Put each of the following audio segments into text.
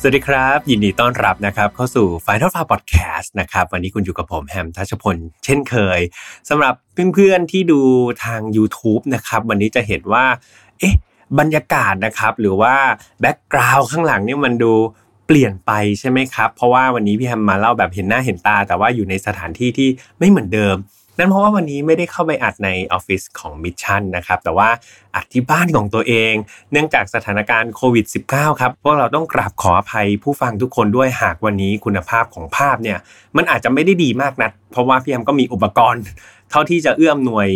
สวัสดีครับ ยินดีต้อนรับนะครับเข้าสู่ Final f a r Podcast นะครับวันนี้คุณอยู่กับผมแฮมทัชพล เช่นเคยสำหรับเพื่อนๆที่ดูทาง YouTube นะครับวันนี้จะเห็นว่า เอ๊ะ บรรยากาศนะครับ หรือว่า background ข้างหลังเนี่ยมันดูเปลี่ยนไปใช่ไหมครับ เพราะว่าวันนี้พี่แฮมมาเล่าแบบเห็นหน้าเห็นตา แต่ว่าอยู่ในสถานที่ที่ไม่เหมือนเดิม นั่นเพราะว่าวันนี้ไม่ได้เข้าไปอัดในออฟฟิศของ Mission นะครับแต่ว่าอัดที่บ้านของตัวเอง เนื่องจากสถานการณ์โควิด -19 ครับพวกเราต้องกราบขออภัยผู้ฟังทุกคนด้วยหากวันนี้คุณภาพของภาพเนี่ยมันอาจจะไม่ได้ดีมากนัก เพราะว่าพี่แฮมก็มีอุปกรณ์ เท่าที่จะเอื้ออำนวย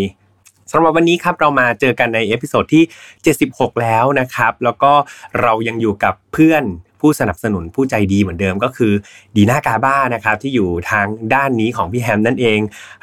สำหรับวันนี้ครับเรามาเจอกันใน episode ที่ 76 แล้วนะครับ แล้วก็เรายังอยู่กับเพื่อน ผู้สนับสนุนผู้ใจดีเหมือนเดิมก็คือดีน่ากาบานะครับที่อยู่ทางด้านนี้ของพี่แฮมนั่นเอง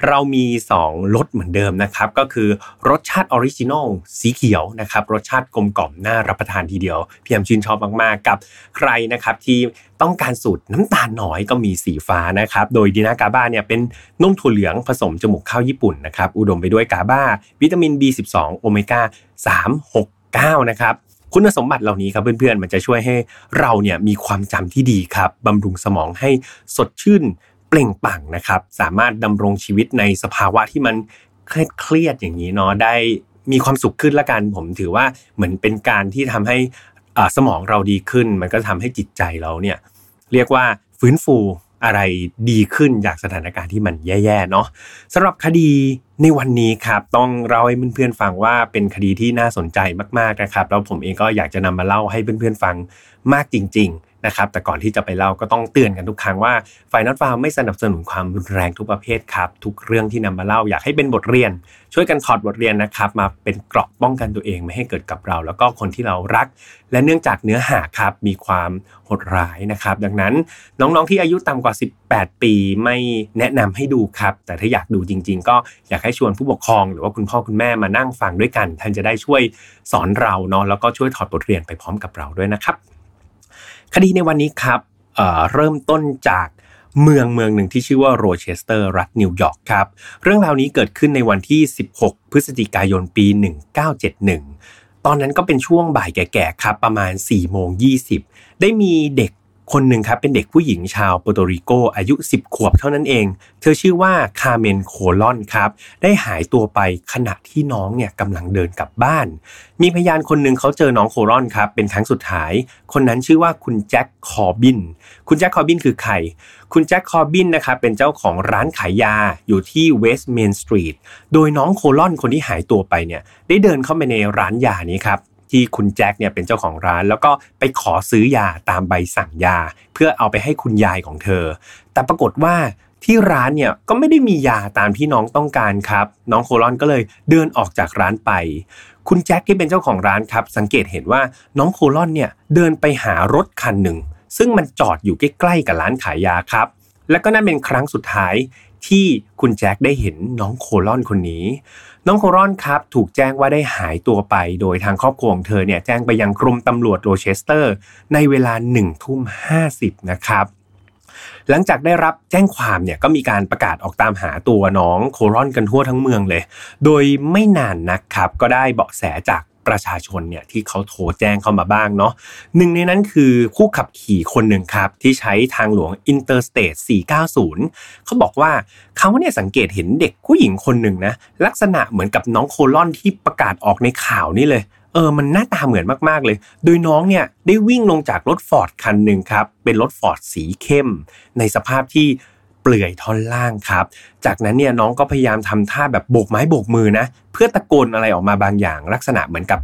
เรามี 2รสเหมือนเดิมนะครับ ก็คือรสชาติ original สีเขียวนะครับรสชาติกลมกล่อมน่ารับประทานทีเดียวพี่แฮมชื่นชอบมากๆกับใครนะครับที่ต้องการสูตรน้ำตาลน้อยก็มีสีฟ้านะครับ โดยดีน่ากาบ้าเนี่ยเป็นนมถั่วเหลืองผสมจมูกข้าวญี่ปุ่นนะครับ อุดมไปด้วยกาบ้า วิตามิน B12 โอเมก้า3 6 9 นะครับ คุณสมบัติเหล่านี้ครับเพื่อนๆ มันจะช่วยให้เราเนี่ยมีความจำที่ดีครับบำรุงสมองให้สดชื่นเปล่งปลั่งนะครับ สามารถดำรงชีวิตในสภาวะที่มันเครียดเครียดอย่างนี้เนาะได้มีความสุขขึ้นละกันผมถือว่าเหมือนเป็นการที่ทำให้สมองเราดีขึ้น มันก็ทำให้จิตใจเราเนี่ยเรียกว่าฟื้นฟู อะไรดีขึ้นจากสถานการณ์ที่มันแย่ๆเนาะสำหรับคดีในวันนี้ครับต้องเล่าให้เพื่อนๆฟังว่าเป็นคดีที่น่าสนใจมากๆนะครับแล้วผมเองก็อยากจะนำมาเล่าให้เพื่อนๆฟังมากจริง ๆ นะครับแต่ก่อนที่จะไปเล่าก็ต้องเตือนกันทุกครั้งว่าไฟนอตฟาร์มไม่สนับสนุนความรุนแรงทุกประเภทครับ ทุกเรื่องที่นำมาเล่าอยากให้เป็นบทเรียน ช่วยกันถอดบทเรียนนะครับมาเป็นเกราะป้องกันตัวเองไม่ให้เกิดกับเรา แล้วก็คนที่เรารัก และเนื่องจากเนื้อหาครับมีความโหดร้ายนะครับ ดังนั้นน้องๆที่อายุต่ำกว่า 18 ปีไม่แนะนำให้ดูครับ แต่ถ้าอยากดูจริง ๆ ก็อยากให้ชวนผู้ปกครอง หรือว่าคุณพ่อคุณแม่มานั่งฟังด้วยกัน ท่านจะได้ช่วยสอนเราเนาะแล้วก็ช่วยถอดบทเรียนไปพร้อมกับเราด้วยนะครับ คดีในวันนี้ครับเเริ่มต้นจากเมืองเมืองหนึ่งที่ชื่อว่าโรเชสเตอร์รัฐนิวยอร์กครับ เรื่องราวนี้เกิดขึ้นในวันที่ 16 พฤศจิกายนปี 1971 ตอนนั้นก็เป็นช่วงบ่ายแก่ๆครับประมาณ4โมง20 ได้มีเด็ก คนหนึ่งครับเป็นเด็กผู้หญิงชาวโปโตริโกอายุ 10 ขวบเท่านั้นเอง เธอชื่อว่าคาเมนโคลอนครับได้หายตัวไปขณะที่น้องเนี่ยกำลังเดินกลับบ้าน มีพยานคนหนึ่งเขาเจอน้องโคลอนครับเป็นครั้งสุดท้าย คนนั้นชื่อว่าคุณแจ็คคอบินคุณแจ็คคอบินคือใครคุณแจ็คคอบินนะครับเป็นเจ้าของร้านขายยาอยู่ที่ West Main Street โดยน้องโคลอนคนที่หายตัวไปเนี่ยได้เดินเข้าไปในร้านยานี้ครับ ที่คุณแจ็คเนี่ยเป็นเจ้าของร้าน แล้วก็ไปขอซื้อยาตามใบสั่งยา เพื่อเอาไปให้คุณยายของเธอ แต่ปรากฏว่าที่ร้านเนี่ยก็ไม่ได้มียาตามที่น้องต้องการครับ น้องโคลอนก็เลยเดินออกจากร้านไป คุณแจ็คที่เป็นเจ้าของร้านครับ สังเกตเห็นว่าน้องโคลอนเนี่ยเดินไปหารถคันหนึ่ง ซึ่งมันจอดอยู่ใกล้ๆกับร้านขายยาครับ และก็นั่นเป็นครั้งสุดท้ายที่คุณแจ็คได้เห็นน้องโคลอนคนนี้ น้องโคลอนครับถูกแจ้งว่าได้หายตัวไป โดยทางครอบครัวของเธอเนี่ยแจ้งไปยังกรมตำรวจโรเชสเตอร์ ในเวลา1นึ่ทุ่มห้นะครับหลังจากได้รับแจ้งความเนี่ยก็มีการประกาศออกตามหาตัวน้องโคลอนกันทั่วทั้งเมืองเลย โดยไม่นานนักครับก็ได้เบาะแสจาก ประชาชนเนี่ยที่เขาโทรแจ้งเข้ามาบ้างเนาะหนึ่งในนั้นคือผู้ขับขี่คนหนึ่งครับที่ใช้ทางหลวง Interstate 490 เขาบอกว่าเขาเนี่ยสังเกตเห็นเด็กผู้หญิงคนหนึ่งนะลักษณะเหมือนกับน้องโคลอนที่ประกาศออกในข่าวนี่เลยเออ มันหน้าตาเหมือนมากๆเลย โดยน้องเนี่ยได้วิ่งลงจากรถฟอร์ดคันหนึ่งครับ เป็นรถฟอร์ดสีเข้ม ในสภาพที่ เปลื่อยท่อนล่างครับ จากนั้นเนี่ยน้องก็พยายามทำท่าแบบโบกไม้โบกมือนะ เพื่อตะโกนอะไรออกมาบางอย่าง ลักษณะเหมือนกับ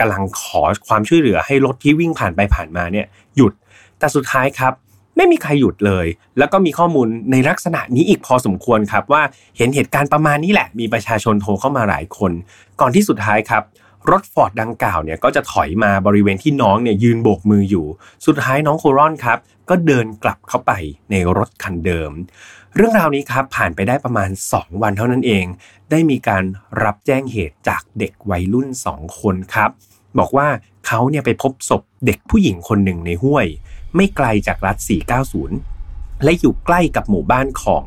กำลังขอความช่วยเหลือให้รถที่วิ่งผ่านไปผ่านมาเนี่ยหยุด แต่สุดท้ายครับไม่มีใครหยุดเลย แล้วก็มีข้อมูลในลักษณะนี้อีกพอสมควรครับว่าเห็นเหตุการณ์ประมาณนี้แหละ มีประชาชนโทรเข้ามาหลายคน ก่อนที่สุดท้ายครับ รถฟอร์ดดังกล่าวเนี่ยก็จะถอยมาบริเวณที่น้องเนี่ยยืนโบกมืออยู่ สุดท้ายน้องโคลอนครับก็เดินกลับเข้าไปในรถคันเดิม เรื่องราวนี้ครับผ่านไปได้ประมาณ 2 วันเท่านั้นเอง ได้มีการรับแจ้งเหตุจากเด็กวัยรุ่น 2 คนครับ บอกว่าเขาเนี่ยไปพบศพเด็กผู้หญิงคนหนึ่งในห้วย ไม่ไกลจากรัฐ 490และอยู่ใกล้กับหมู่บ้านของ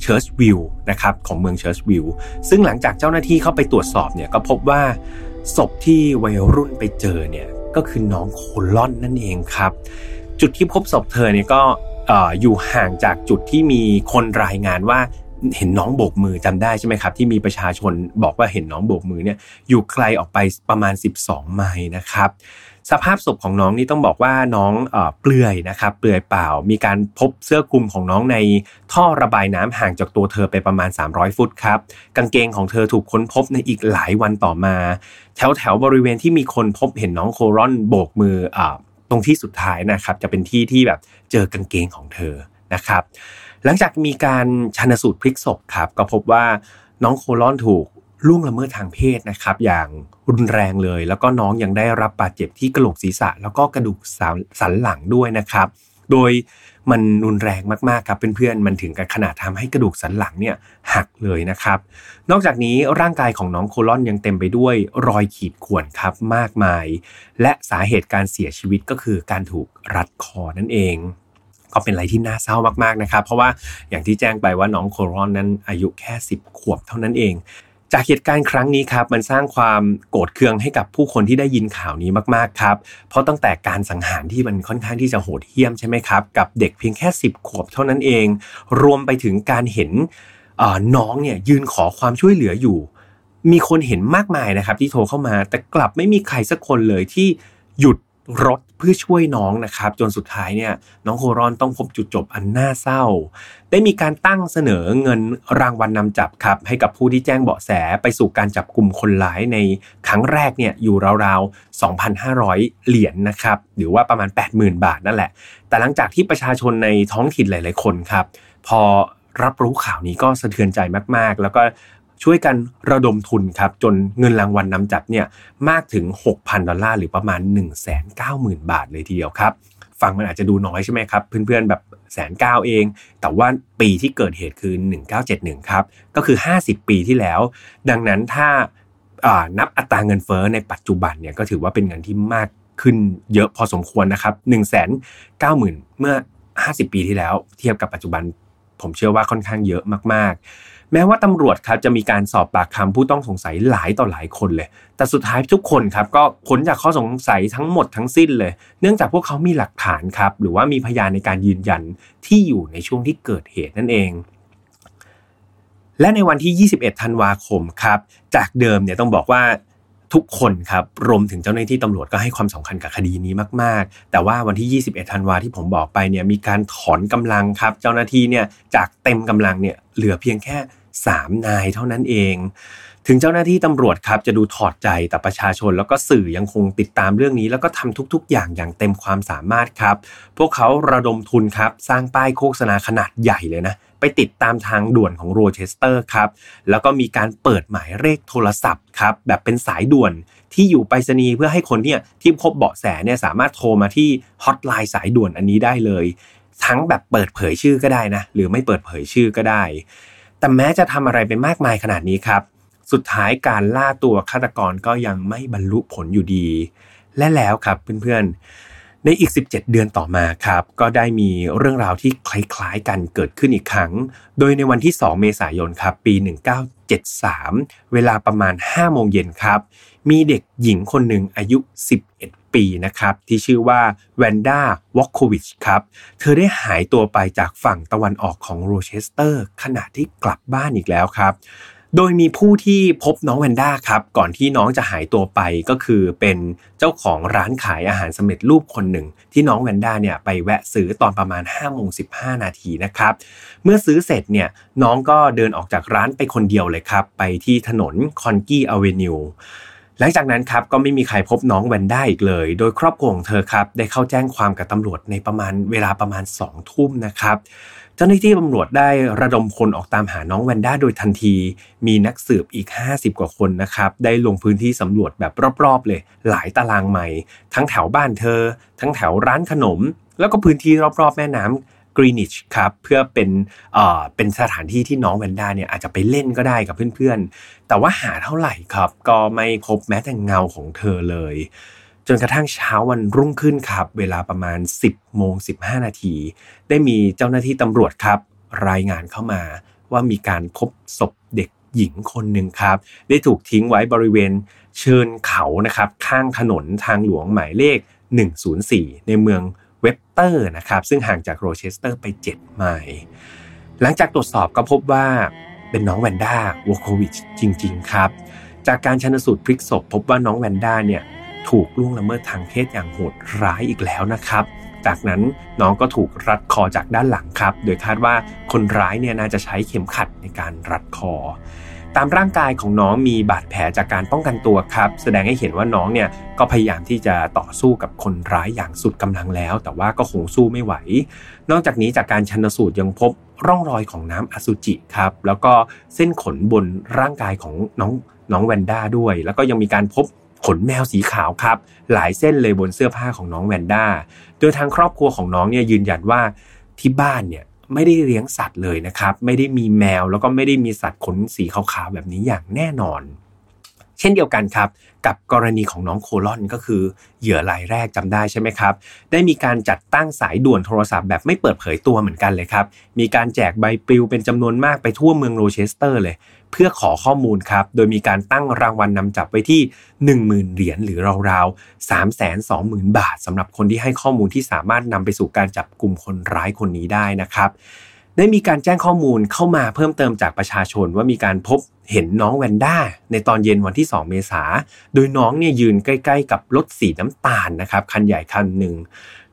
เชิร์ชวิลนะครับของเมืองเชิร์ชวิลซึ่งหลังจากเจ้าหน้าที่เข้าไปตรวจสอบเนี่ยก็พบว่า ศพที่วัยรุ่นไปเจอเนี่ยก็คือน้องโคลอนนั่นเองครับ จุดที่พบศพเธอเนี่ยก็อยู่ห่างจากจุดที่มีคนรายงานว่าเห็นน้องโบกมือจำได้ใช่ไหมครับ ที่มีประชาชนบอกว่าเห็นน้องโบกมือเนี่ยอยู่ไกลออกไปประมาณ 12 ไมล์นะครับ สภาพศพของน้องนี่ต้องบอกว่าน้องเปลือยนะครับเปลือยเปล่า มีการพบเสื้อคลุมของน้องในท่อระบายน้ำห่างจากตัวเธอไปประมาณ 300 ฟุตครับกางเกงของเธอถูกค้นพบในอีกหลายวันต่อมา แถวแถวบริเวณที่มีคนพบเห็นน้องโครอนโบกมือตรงที่สุดท้ายนะครับจะเป็นที่ที่แบบเจอกางเกงของเธอนะครับหลังจากมีการชันสูตรพลิกศพครับก็พบว่าน้องโคลอนถูก ล่วงละเมิดทางเพศนะครับ อย่างรุนแรงเลย แล้วก็น้องยังได้รับบาดเจ็บที่กระโหลกศีรษะ แล้วก็กระดูกสันหลังด้วยนะครับ โดยมันรุนแรงมากๆครับเพื่อนๆมันถึงกับขนาดทำให้กระดูกสันหลังเนี่ยหักเลยนะครับ นอกจากนี้ร่างกายของน้องโคลอนยังเต็มไปด้วยรอยขีดข่วนครับมากมาย และสาเหตุการเสียชีวิตก็คือการถูกรัดคอนั่นเองก็เป็นอะไรที่น่าเศร้ามากๆนะครับ เพราะว่าอย่างที่แจ้งไปว่าน้องโคลอนนั้นอายุแค่ 10 ขวบเท่านั้นเอง จากเหตุการณ์ครั้งนี้ครับมันสร้างความโกรธเคืองให้กับผู้คนที่ได้ยินข่าวนี้มากๆครับ เพราะตั้งแต่การสังหารที่มันค่อนข้างที่จะโหดเหี้ยมใช่ไหมครับกับเด็กเพียงแค่ 10 ขวบเท่านั้นเอง รวมไปถึงการเห็นน้องเนี่ยยืนขอความช่วยเหลืออยู่ มีคนเห็นมากมายนะครับที่โทรเข้ามา แต่กลับไม่มีใครสักคนเลยที่หยุดรถ พื่อช่วยน้องนะครับ จนสุดท้ายเนี่ยน้องโครอนต้องพบจุดจบอันน่าเศร้า ได้มีการตั้งเสนอเงินรางวัลนนำจับครับ ให้กับผู้ที่แจ้งเบาะแสไปสู่การจับกลุ่มคนร้ายในครั้งแรกเนี่ยอยู่ราวๆ 2,500 เหรียญนนะครับ หรือว่าประมาณ 80,000 บาทนั่นแหละ แต่หลังจากที่ประชาชนในท้องถิ่นหลาย ๆ คนครับ พอรับรู้ข่าวนี้ก็สะเทือนใจมาก ๆ แล้วก็ ช่วยกันระดมทุนครับจนเงินรางวัลนนำจับเนี่ยมากถึง 6,000 ดอลลาร์หรือประมาณ 190,000 บาทเลยทีเดียวครับฟังมันอาจจะดูน้อยใช่ไหมครับ เพื่อนๆแบบแสนเก้าเอง แต่ว่าปีที่เกิดเหตุคือ 1971 ครับ ก็คือ 50 ปีที่แล้ว ดังนั้นถ้านับอัตราเงินเฟ้อในปัจจุบันเนี่ยก็ถือว่าเป็นเงินที่มากขึ้นเยอะพอสมควรนะครับ 1 9 0 0 0 0 เมื่อ 50 ปีที่แล้ว เทียบกับปัจจุบัน ผมเชื่อว่าค่อนข้างเยอะมากๆ แม้ว่าตำรวจครับจะมีการสอบปากคำผู้ต้องสงสัยหลายต่อหลายคนเลย แต่สุดท้ายทุกคนครับก็พ้นจากข้อสงสัยทั้งหมดทั้งสิ้นเลย เนื่องจากพวกเขามีหลักฐานครับหรือว่ามีพยานในการยืนยันที่อยู่ในช่วงที่เกิดเหตุนั่นเองและในวันที่ 21 ธันวาคมครับ จากเดิมเนี่ยต้องบอกว่าทุกคนครับรวมถึงเจ้าหน้าที่ตำรวจก็ให้ความสำคัญกับคดีนี้มาก ๆ แต่ว่าวันที่ 21 ธันวาที่ผมบอกไปเนี่ยมีการถอนกำลังครับ เจ้าหน้าที่เนี่ยจากเต็มกำลังเนี่ยเหลือเพียงแค่ 3 นายเท่านั้นเอง ถึงเจ้าหน้าที่ตำรวจครับจะดูถอดใจแต่ประชาชนแล้วก็สื่อยังคงติดตามเรื่องนี้ แล้วก็ทำทุกๆ อย่างอย่างเต็มความสามารถครับ พวกเขาระดมทุนครับ สร้างป้ายโฆษณาขนาดใหญ่เลยนะไปติดตามทางด่วนของโรเชสเตอร์ครับ แล้วก็มีการเปิดหมายเลขโทรศัพท์ครับ แบบเป็นสายด่วนที่อยู่ไปรษณีย์เพื่อให้คนเนี่ยที่พบเบาะแสเนี่ยสามารถโทรมาที่ฮอตไลน์สายด่วนอันนี้ได้เลย ทั้งแบบเปิดเผยชื่อก็ได้นะ หรือไม่เปิดเผยชื่อก็ได้ แต่แม้จะทำอะไรไปมากมายขนาดนี้ครับ สุดท้ายการล่าตัวฆาตกรก็ยังไม่บรรลุผลอยู่ดี และแล้วครับเพื่อนๆ ในอีก 17 เดือนต่อมาครับ ก็ได้มีเรื่องราวที่คล้ายๆกันเกิดขึ้นอีกครั้ง โดยในวันที่ 2 เมษายนครับปี 1973 เวลาประมาณ 5 โมงเย็นครับ มีเด็กหญิงคนหนึ่งอายุ 11 ปีนะครับที่ชื่อว่าแวนด้าวอคโควิชครับเธอได้หายตัวไปจากฝั่งตะวันออกของโรเชสเตอร์ ขณะที่กลับบ้านอีกแล้วครับโดยมีผู้ที่พบน้องแวนด้าครับก่อนที่น้องจะหายตัวไปก็คือเป็นเจ้าของร้านขายอาหารสำเร็จรูปคนหนึ่ง ที่น้องแวนด้าเนี่ยไปแวะซื้อตอนประมาณ5โมง15 นาทีนะครับเมื่อซื้อเสร็จเนี่ยน้องก็เดินออกจากร้านไปคนเดียวเลยครับ ไปที่ถนนคอนกี้อเวนิว หลังจากนั้นครับก็ไม่มีใครพบน้องแวนด้าอีกเลย โดยครอบครัวของเธอครับได้เข้าแจ้งความกับตำรวจในประมาณเวลาประมาณ2ทุ่มนะครับเจ้าหน้าที่ตำรวจได้ระดมคนออกตามหาน้องแวนด้าโดยทันที มีนักสืบอีก 50 กว่าคนนะครับ ได้ลงพื้นที่สำรวจแบบรอบๆ เลย หลายตารางใหม่ทั้งแถวบ้านเธอ ทั้งแถวร้านขนม แล้วก็พื้นที่รอบๆ แม่น้ำ กรีนิชครับเพื่อเป็นเอ่อเป็นสถานที่ที่น้องแวนด้าเนี่ยอาจจะไปเล่นก็ได้กับเพื่อนๆ แต่ว่าหาเท่าไหร่ครับ ก็ไม่พบแม้แต่เงาของเธอเลย จนกระทั่งเช้าวันรุ่งขึ้นครับ เวลาประมาณ 10โมง15 นาที ได้มีเจ้าหน้าที่ตำรวจครับ รายงานเข้ามาว่ามีการพบศพเด็กหญิงคนหนึ่งครับ ได้ถูกทิ้งไว้บริเวณเชิงเขานะครับ ข้างถนนทางหลวงหมายเลข 104 ในเมือง เว็บสเตอร์นะครับซึ่งห่างจากโรเชสเตอร์ไป 7 ไมล์หลังจากตรวจสอบก็พบว่าเป็นน้องแวนด้าวอลโควิชจริง ๆ ครับ จากการชันสูตรพลิกศพพบว่าน้องแวนด้าเนี่ยถูกล่วงละเมิดทางเพศอย่างโหดร้ายอีกแล้วนะครับ จากนั้นน้องก็ถูกรัดคอจากด้านหลังครับ โดยคาดว่าคนร้ายเนี่ยน่าจะใช้เข็มขัดในการรัดคอ ตามร่างกายของน้องมีบาดแผลจากการป้องกันตัวครับ แสดงให้เห็นว่าน้องเนี่ยก็พยายามที่จะต่อสู้กับคนร้ายอย่างสุดกำลังแล้ว แต่ว่าก็คงสู้ไม่ไหว นอกจากนี้จากการชันสูตรยังพบร่องรอยของน้ำอสุจิครับ แล้วก็เส้นขนบนร่างกายของน้องน้องแวนด้าด้วย แล้วก็ยังมีการพบขนแมวสีขาวครับ หลายเส้นเลยบนเสื้อผ้าของน้องแวนด้า โดยทางครอบครัวของน้องเนี่ยยืนยันว่าที่บ้านเนี่ย ไม่ได้เลี้ยงสัตว์เลยนะครับ ไม่ได้มีแมวแล้วก็ไม่ได้มีสัตว์ขนสีขาวๆแบบนี้อย่างแน่นอน เช่นเดียวกันครับ กับกรณีของน้องโคลอนก็คือเหยื่อรายแรกจำได้ใช่ไหมครับ ได้มีการจัดตั้งสายด่วนโทรศัพท์แบบไม่เปิดเผยตัวเหมือนกันเลยครับ มีการแจกใบปลิวเป็นจำนวนมากไปทั่วเมืองโรเชสเตอร์เลย เพื่อขอข้อมูลครับ โดยมีการตั้งรางวัลนนำจับไว้ที่ 10,000 เหรียญหรือราวๆ320,000 บาทสำหรับคนที่ให้ข้อมูลที่สามารถนำไปสู่การจับกลุ่มคนร้ายคนนี้ได้นะครับ ได้มีการแจ้งข้อมูลเข้ามาเพิ่มเติมจากประชาชนว่ามีการพบเห็นน้องแวนด้าในตอนเย็นวันที่ 2 เมษา โดยน้องเนี่ยยืนใกล้ ๆ กับรถสีน้ำตาลนะครับคันใหญ่คันหนึ่ง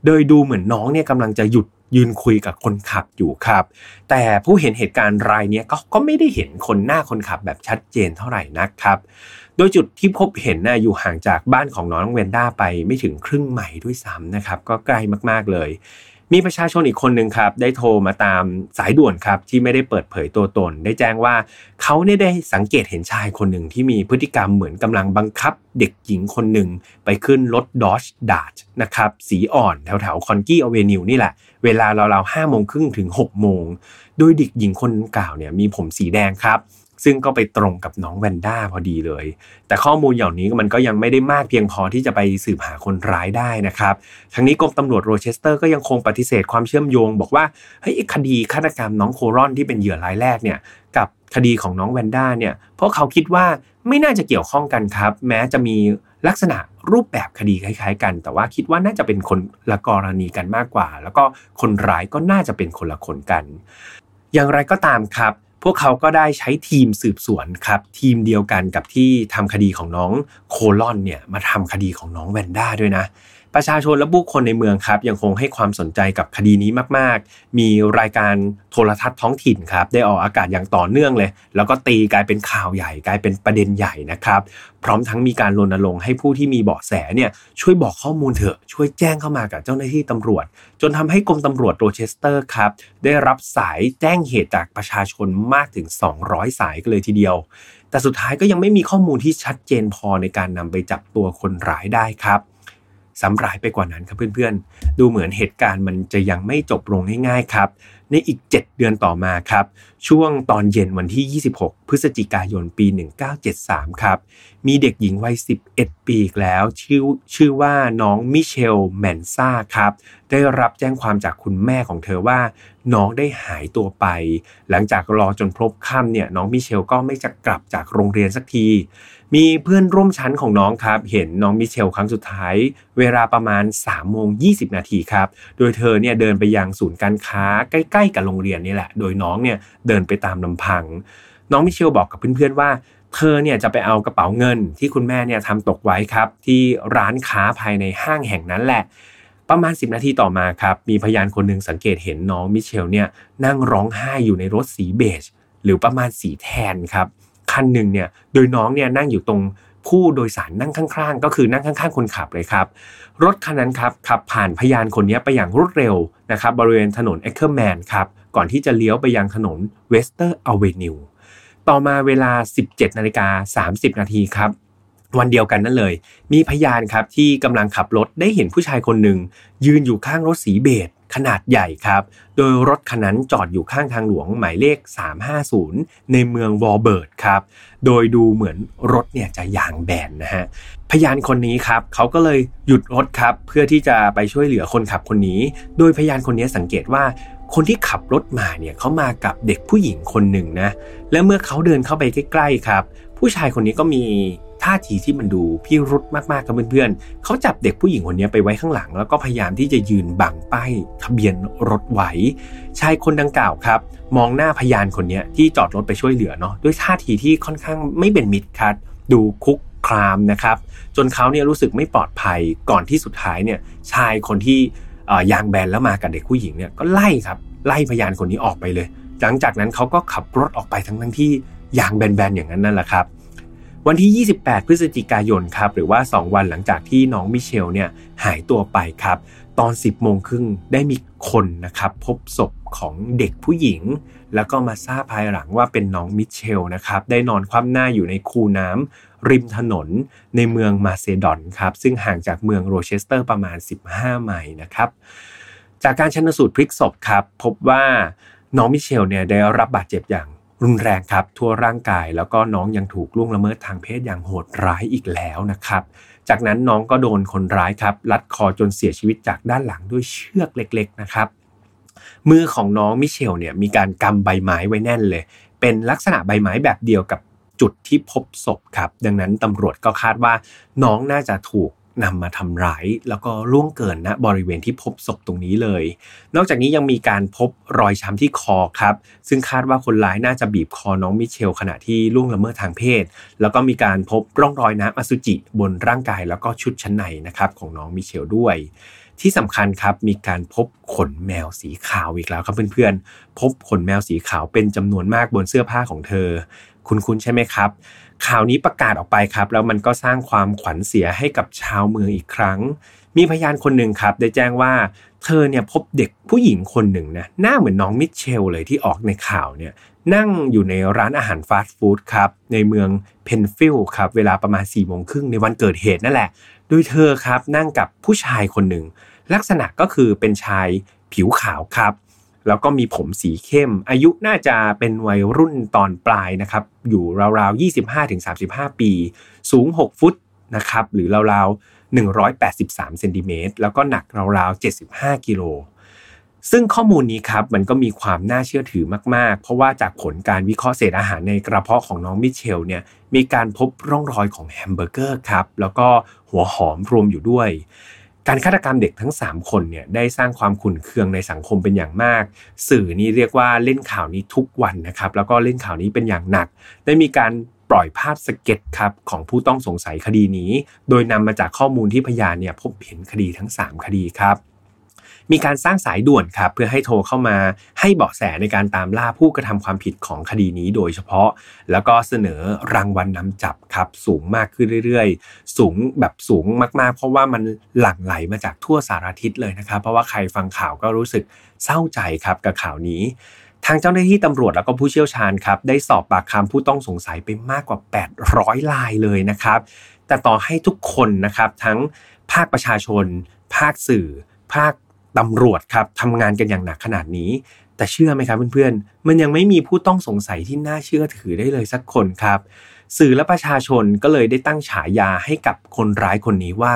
โดยดูเหมือนน้องเนี่ยกำลังจะหยุดยืนคุยกับคนขับอยู่ครับ แต่ผู้เห็นเหตุการณ์รายนี้ก็ก็ไม่ได้เห็นคนหน้าคนขับแบบชัดเจนเท่าไหร่นักครับ โดยจุดที่พบเห็นนะอยู่ห่างจากบ้านของน้องเวนด้าไปไม่ถึงครึ่งไมล์ด้วยซ้ำนะครับ ก็ใกล้มากๆเลย มีประชาชนอีกคนหนึ่งครับได้โทรมาตามสายด่วนครับที่ไม่ได้เปิดเผยตัวตน ได้แจ้งว่าเขาเนี่ยได้สังเกตเห็นชายคนหนึ่งที่มีพฤติกรรมเหมือนกำลังบังคับเด็กหญิงคนหนึ่งไปขึ้นรถดอชดา g นะครับสีอ่อนแถวแถวคอนกี้อเวนิวนี่แหละ เวลาราวๆห้าโมงครึ่งถึง6กโมงโดยเด็กหญิงคนกล่าวเนี่ยมีผมสีแดงครับ ซึ่งก็ไปตรงกับน้องแวนด้าพอดีเลย แต่ข้อมูลเหล่านี้มันก็ยังไม่ได้มากเพียงพอที่จะไปสืบหาคนร้ายได้นะครับ ทั้งนี้กรมตำรวจโรเชสเตอร์ก็ยังคงปฏิเสธความเชื่อมโยง บอกว่าเฮ้ยคดีฆาตกรรมน้องโครอนที่เป็นเหยื่อรายแรกเนี่ยกับคดีของน้องแวนด้าเนี่ยเพราะเขาคิดว่าไม่น่าจะเกี่ยวข้องกันครับ แม้จะมีลักษณะรูปแบบคดีคล้ายๆ กัน แต่ว่าคิดว่าน่าจะเป็นคนละกรณีกันมากกว่า แล้วก็คนร้ายก็น่าจะเป็นคนละคนกัน อย่างไรก็ตามครับ พวกเขาก็ได้ใช้ทีมสืบสวนครับทีมเดียวกันกับที่ทำคดีของน้องโคลอนเนี่ยมาทำคดีของน้องแวนด้าด้วยนะ ประชาชนและบุคคลในเมืองครับ ยังคงให้ความสนใจกับคดีนี้มาก ๆ มีรายการโทรทัศน์ท้องถิ่นครับ ได้ออกอากาศอย่างต่อเนื่องเลย แล้วก็ตีกลายเป็นข่าวใหญ่กลายเป็นประเด็นใหญ่นะครับ พร้อมทั้งมีการรณรงค์ให้ผู้ที่มีเบาะแสเนี่ยช่วยบอกข้อมูลเถอะช่วยแจ้งเข้ามากับเจ้าหน้าที่ตำรวจ จนทำให้กรมตำรวจโรเชสเตอร์ครับได้รับสายแจ้งเหตุจากประชาชนมากถึง 200 สายกันเลยทีเดียว แต่สุดท้ายก็ยังไม่มีข้อมูลที่ชัดเจนพอในการนำไปจับตัวคนร้ายได้ครับ สำร้ายไปกว่านั้นครับเพื่อนๆ ดูเหมือนเหตุการณ์มันจะยังไม่จบลงง่ายๆครับ ในอีก 7 เดือนต่อมาครับ ช่วงตอนเย็นวันที่ 26 พฤศจิกายนปี 1973 ครับ มีเด็กหญิงวัย 11 ปีแล้ว ชื่อชื่อว่าน้องมิเชลแมนซ่าครับ ได้รับแจ้งความจากคุณแม่ของเธอว่า น้องได้หายตัวไป หลังจากรอจนพบค่ำเนี่ยน้องมิเชลก็ไม่จะกลับจากโรงเรียนสักที มีเพื่อนร่วมชั้นของน้องครับ เห็นน้องมิเชลครั้งสุดท้าย เวลาประมาณ3โมง20 นาทีครับ โดยเธอเนี่ยเดินไปยังศูนย์การค้าใกล้ๆกับโรงเรียนนี่แหละ โดยน้องเนี่ยเดินไปตามลำพัง น้องมิเชลบอกกับเพื่อนๆว่า เธอเนี่ยจะไปเอากระเป๋าเงินที่คุณแม่เนี่ยทำตกไว้ครับ ที่ร้านค้าภายในห้างแห่งนั้นแหละประมาณ 10 นาทีต่อมาครับ มีพยานคนหนึ่งสังเกตเห็นน้องมิเชลเนี่ยนั่งร้องไห้อยู่ในรถสีเบจ หรือประมาณสีแทนครับ คันหนึ่งเนี่ยโดยน้องเนี่ยนั่งอยู่ตรง ผู้โดยสารนั่งข้าง ๆ ก็คือนั่งข้าง ๆ คนขับเลยครับ รถคันนั้นครับขับผ่านพยานคนนี้ไปอย่างรวดเร็วนะครับบริเวณถนนเอเคอร์แมนครับก่อนที่จะเลี้ยวไปยังถนน Webster Avenue ต่อมาเวลา 17นาฬิกา30 นาทีครับวันเดียวกันนั่นเลย มีพยานครับที่กำลังขับรถได้เห็นผู้ชายคนหนึ่งยืนอยู่ข้างรถสีเบจ ขนาดใหญ่ครับ โดยรถคันนั้นจอดอยู่ข้างทางหลวงหมายเลข 350 ในเมืองวอลเวิร์ธครับ โดยดูเหมือนรถเนี่ยจะยางแบนนะฮะ พยานคนนี้ครับเขาก็เลยหยุดรถครับ เพื่อที่จะไปช่วยเหลือคนขับคนนี้ โดยพยานคนนี้สังเกตว่าคนที่ขับรถมาเนี่ยเขามากับเด็กผู้หญิงคนหนึ่งนะ และเมื่อเขาเดินเข้าไปใกล้ๆครับ ผู้ชายคนนี้ก็มี ท่าทีที่มันดูพิรุษมากๆกับเพื่อนๆเขาจับเด็กผู้หญิงคนนี้ไปไว้ข้างหลัง แล้วก็พยายามที่จะยืนบังป้ายทะเบียนรถไว้ชายคนดังกล่าวครับ มองหน้าพยานคนนี้ที่จอดรถไปช่วยเหลือเนาะด้วยท่าทีที่ค่อนข้างไม่เป็นมิตรครับดูคุกครามนะครับ จนเขาเนี่ยรู้สึกไม่ปลอดภัยก่อนที่สุดท้ายเนี่ยชายคนที่ยางแบนแล้วมากับเด็กผู้หญิงเนี่ยก็ไล่ครับไล่พยานคนนี้ออกไปเลย หลังจากนั้นเขาก็ขับรถออกไปทั้งทั้งที่ยางแบนๆอย่างนั้นนั่นแหละครับ วันที่ 28 พฤศจิกายนครับหรือว่า 2 วันหลังจากที่น้องมิเชลเนี่ยหายตัวไปครับ ตอน 10 โมงครึ่งได้มีคนนะครับพบศพของเด็กผู้หญิง แล้วก็มาทราบภายหลังว่าเป็นน้องมิเชลนะครับได้นอนคว่ำหน้าอยู่ในคูน้ำริมถนนในเมืองมาเซดอนครับซึ่งห่างจากเมืองโรเชสเตอร์ประมาณ 15 ไมล์นะครับจากการชันสูตรพลิกศพครับพบว่าน้องมิเชลเนี่ยได้รับบาดเจ็บอย่าง รุนแรงครับทั่วร่างกาย แล้วก็น้องยังถูกล่วงละเมิดทางเพศอย่างโหดร้ายอีกแล้วนะครับ จากนั้นน้องก็โดนคนร้ายครับลัดคอจนเสียชีวิตจากด้านหลังด้วยเชือกเล็ก ๆนะครับ มือของน้องมิเชลเนี่ยมีการกำใบไม้ไว้แน่นเลย เป็นลักษณะใบไม้แบบเดียวกับจุดที่พบศพครับ ดังนั้นตำรวจก็คาดว่าน้องน่าจะถูก นำมาทำร้าย แล้วก็ล่วงเกินณนะบริเวณที่พบศพตรงนี้เลย นอกจากนี้ยังมีการพบรอยช้ำที่คอครับ ซึ่งคาดว่าคนร้ายน่าจะบีบคอน้องมิเชลขณะที่ล่วงละเมิดทางเพศ แล้วก็มีการพบร่องรอยน้ำอสุจิบนร่างกายแล้วก็ชุดชั้นในนะครับของน้องมิเชลด้วยที่สำคัญครับมีการพบขนแมวสีขาวอีกแล้วครับเพื่อนๆ พบขนแมวสีขาวเป็นจำนวนมากบนเสื้อผ้าของเธอ คุณๆใช่ไหมครับ ข่าวนี้ประกาศออกไปครับ แล้วมันก็สร้างความขวัญเสียให้กับชาวเมืองอีกครั้ง มีพยานคนหนึ่งครับ ได้แจ้งว่าเธอเนี่ยพบเด็กผู้หญิงคนหนึ่งนะหน้าเหมือนน้องมิเชลเลยที่ออกในข่าวเนี่ยนั่งอยู่ในร้านอาหารฟาสต์ฟู้ดครับในเมืองเพนฟิลด์ครับเวลาประมาณ4ี่โมงครึ่งในวันเกิดเหตุนั่นแหละ โดยเธอครับนั่งกับผู้ชายคนหนึ่ง ลักษณะก็คือเป็นชายผิวขาวครับ แล้วก็มีผมสีเข้ม อายุน่าจะเป็นวัยรุ่นตอนปลายนะครับ อยู่ราวๆ 25-35 ปี สูง 6 ฟุตนะครับ หรือราวๆ 183เซนติเมตรแล้วก็หนักราวๆ 75 กิโล ซึ่งข้อมูลนี้ครับมันก็มีความน่าเชื่อถือมากๆ เพราะว่าจากผลการวิเคราะห์เศษอาหารในกระเพาะของน้องมิเชลเนี่ย มีการพบร่องรอยของแฮมเบอร์เกอร์ครับ แล้วก็หัวหอมรวมอยู่ด้วย การฆาตกรรมเด็กทั้ง 3 คนเนี่ยได้สร้างความขุ่นเคืองในสังคมเป็นอย่างมาก สื่อนี้เรียกว่าเล่นข่าวนี้ทุกวันนะครับแล้วก็เล่นข่าวนี้เป็นอย่างหนัก ได้มีการปล่อยภาพสเก็ตช์ครับของผู้ต้องสงสัยคดีนี้ โดยนำมาจากข้อมูลที่พยานเนี่ยพบเห็นคดีทั้ง 3 คดีครับ มีการสร้างสายด่วนครับเพื่อให้โทรเข้ามาให้เบาะแสในการตามล่าผู้กระทำความผิดของคดีนี้โดยเฉพาะ แล้วก็เสนอรางวัลนนำจับครับสูงมากขึ้นเรื่อยๆ สูงแบบสูงมากๆ เพราะว่ามันหลั่งไหลมาจากทั่วสารทิศเลยนะครับ เพราะว่าใครฟังข่าวก็รู้สึกเศร้าใจครับกับข่าวนี้ทางเจ้าหน้าที่ตำรวจแล้วก็ผู้เชี่ยวชาญครับได้สอบปากคำผู้ต้องสงสัยไปมากกว่า 800รายเลยนะครับ แต่ต่อให้ทุกคนนะครับทั้งภาคประชาชน ภาคสื่อ ภาค ตำรวจครับทำงานกันอย่างหนักขนาดนี้ แต่เชื่อไหมครับเพื่อนๆ มันยังไม่มีผู้ต้องสงสัยที่น่าเชื่อถือได้เลยสักคนครับ สื่อและประชาชนก็เลยได้ตั้งฉายาให้กับคนร้ายคนนี้ว่า